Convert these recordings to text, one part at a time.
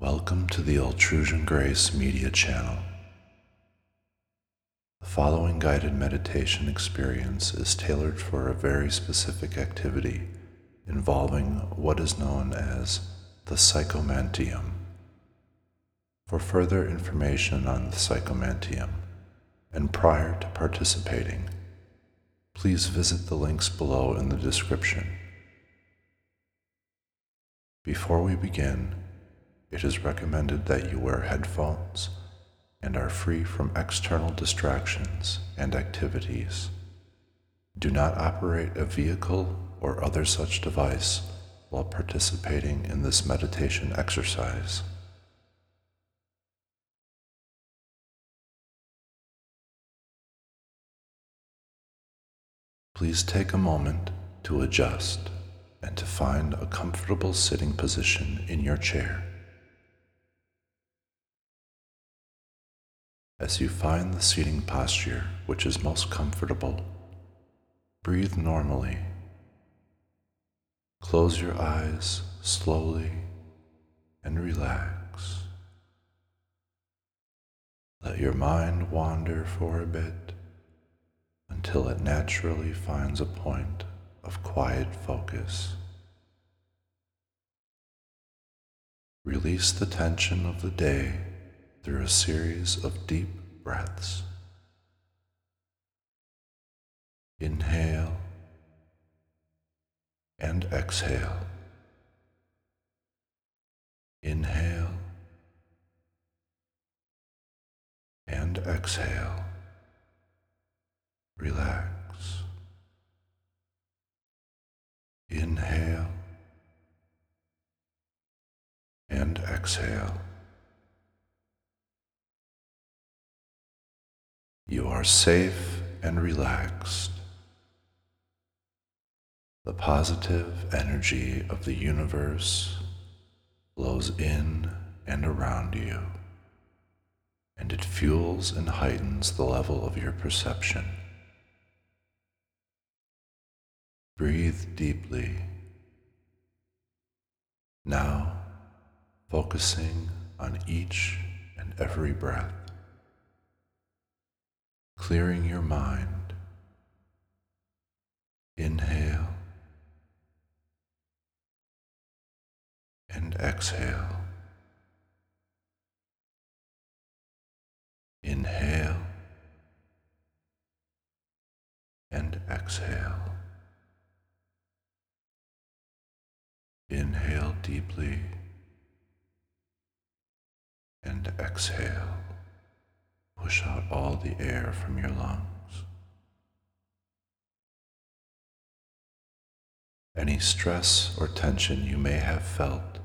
Welcome to the Altrusian Grace Media Channel. The following guided meditation experience is tailored for a very specific activity involving what is known as the psychomanteum. For further information on the psychomanteum and prior to participating, please visit the links below in the description. Before we begin, it is recommended that you wear headphones and are free from external distractions and activities. Do not operate a vehicle or other such device while participating in this meditation exercise. Please take a moment to adjust and to find a comfortable sitting position in your chair. As you find the seating posture which is most comfortable, breathe normally. Close your eyes slowly and relax. Let your mind wander for a bit until it naturally finds a point of quiet focus. Release the tension of the day through a series of deep breaths. Inhale and exhale. Inhale and exhale. Relax. Inhale and exhale. You are safe and relaxed. The positive energy of the universe flows in and around you, and it fuels and heightens the level of your perception. Breathe deeply. Now, focusing on each and every breath clearing your mind. Inhale and exhale. Inhale and exhale. Inhale deeply and exhale. Push out all the air from your lungs. Any stress or tension you may have felt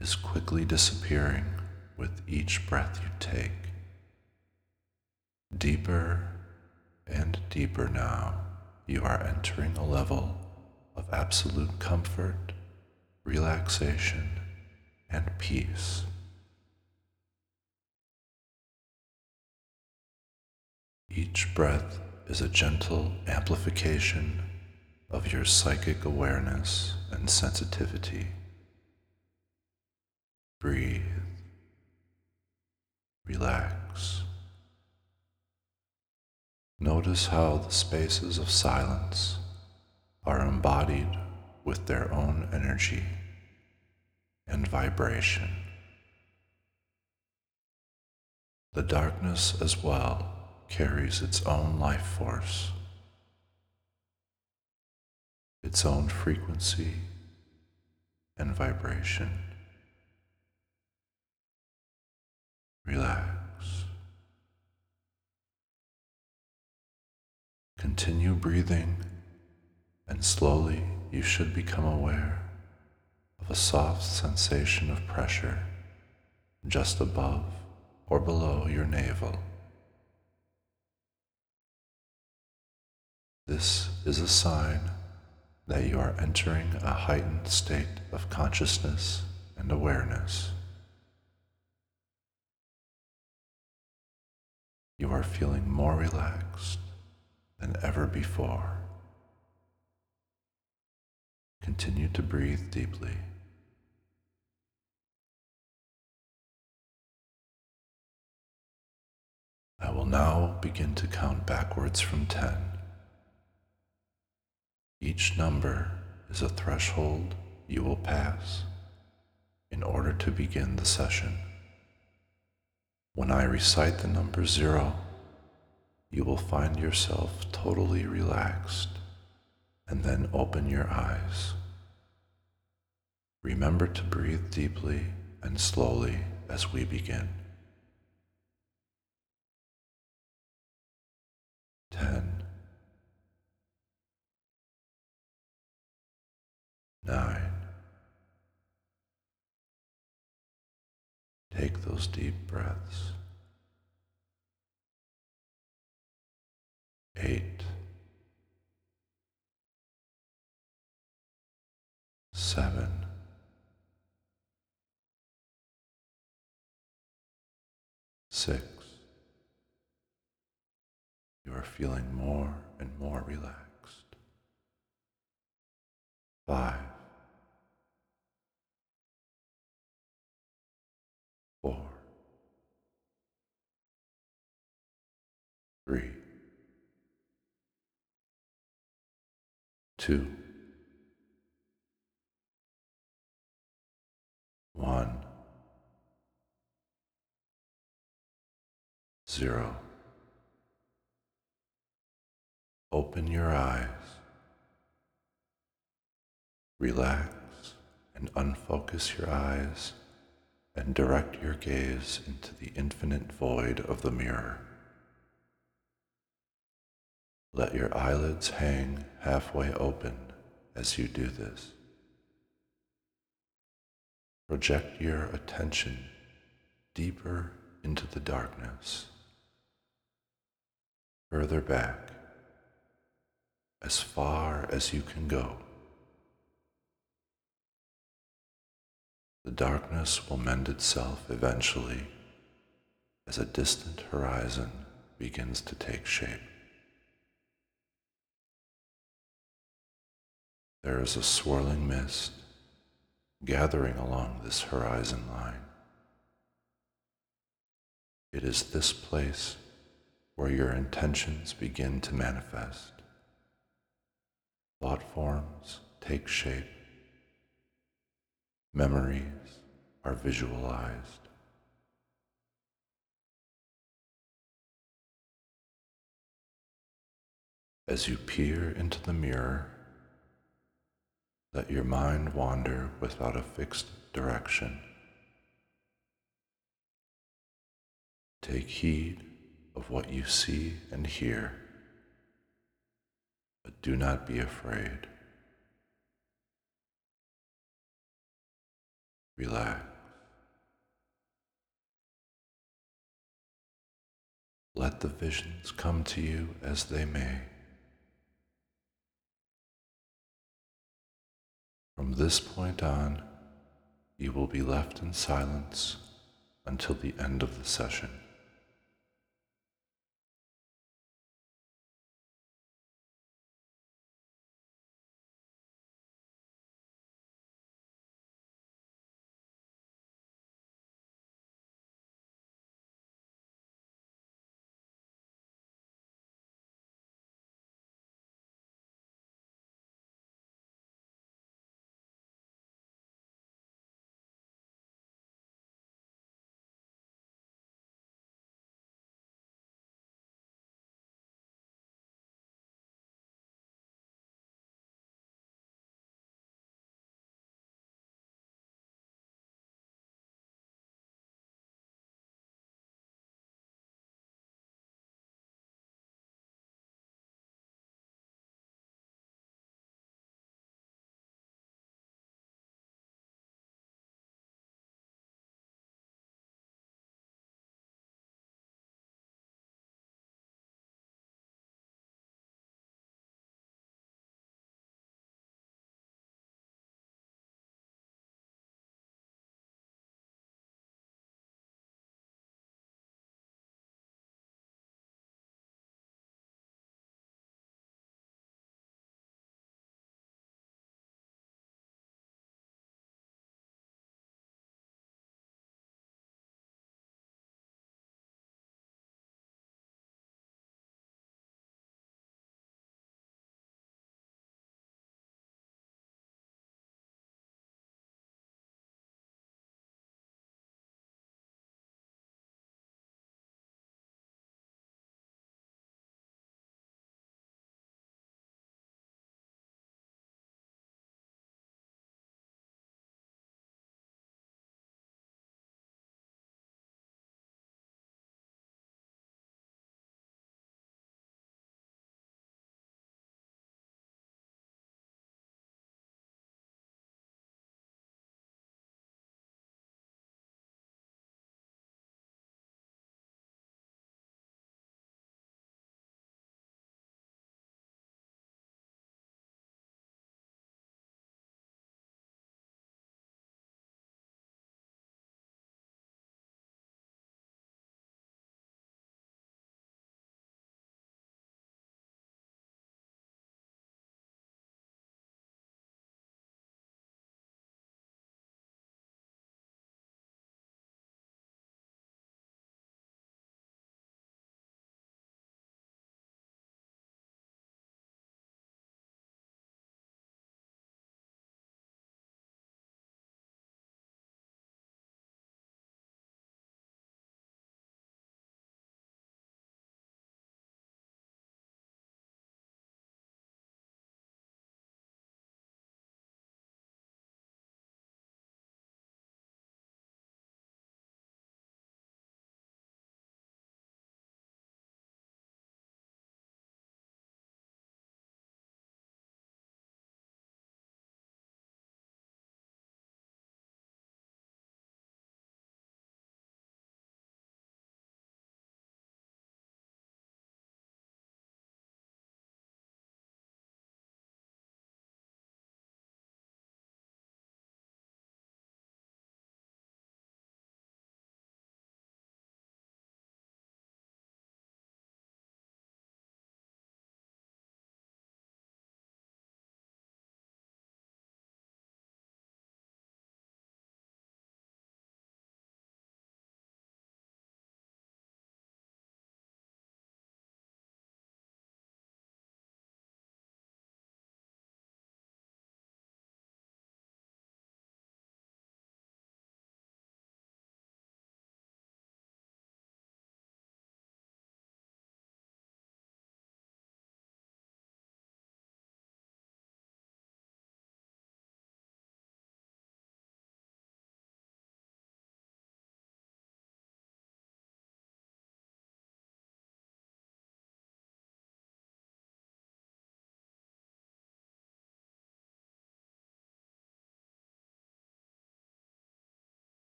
is quickly disappearing with each breath you take. Deeper and deeper now, you are entering a level of absolute comfort, relaxation, and peace. Each breath is a gentle amplification of your psychic awareness and sensitivity. Breathe. Relax. Notice how the spaces of silence are embodied with their own energy and vibration. The darkness as well carries its own life force, its own frequency and vibration. Relax. Continue breathing, and slowly you should become aware of a soft sensation of pressure just above or below your navel. This is a sign that you are entering a heightened state of consciousness and awareness. You are feeling more relaxed than ever before. Continue to breathe deeply. I will now begin to count backwards from 10. Each number is a threshold you will pass in order to begin the session. When I recite the number zero, you will find yourself totally relaxed and then open your eyes. Remember to breathe deeply and slowly as we begin. 10, 9, take those deep breaths. 8, 7, Six. You are feeling more and more relaxed. Five. Three. Two. One. Zero. Open your eyes. Relax and unfocus your eyes and direct your gaze into the infinite void of the mirror. Let your eyelids hang halfway open as you do this. Project your attention deeper into the darkness, further back as far as you can go. The darkness will mend itself eventually as a distant horizon begins to take shape. There is a swirling mist gathering along this horizon line. It is this place where your intentions begin to manifest thought forms take shape, memories are visualized. As you peer into the mirror, let your mind wander without a fixed direction. Take heed of what you see and hear but do not be afraid. Relax. Let the visions come to you as they may. From this point on, you will be left in silence until the end of the session.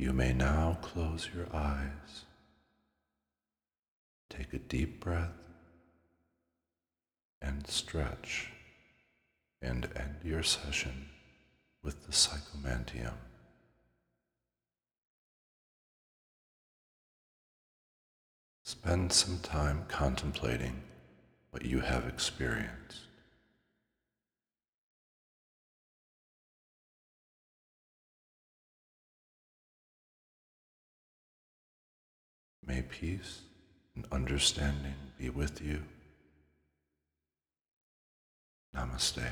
You may now close your eyes. Take a deep breath and stretch and end your session with the psychomanteum. Spend some time contemplating what you have experienced. May peace and understanding be with you. Namaste.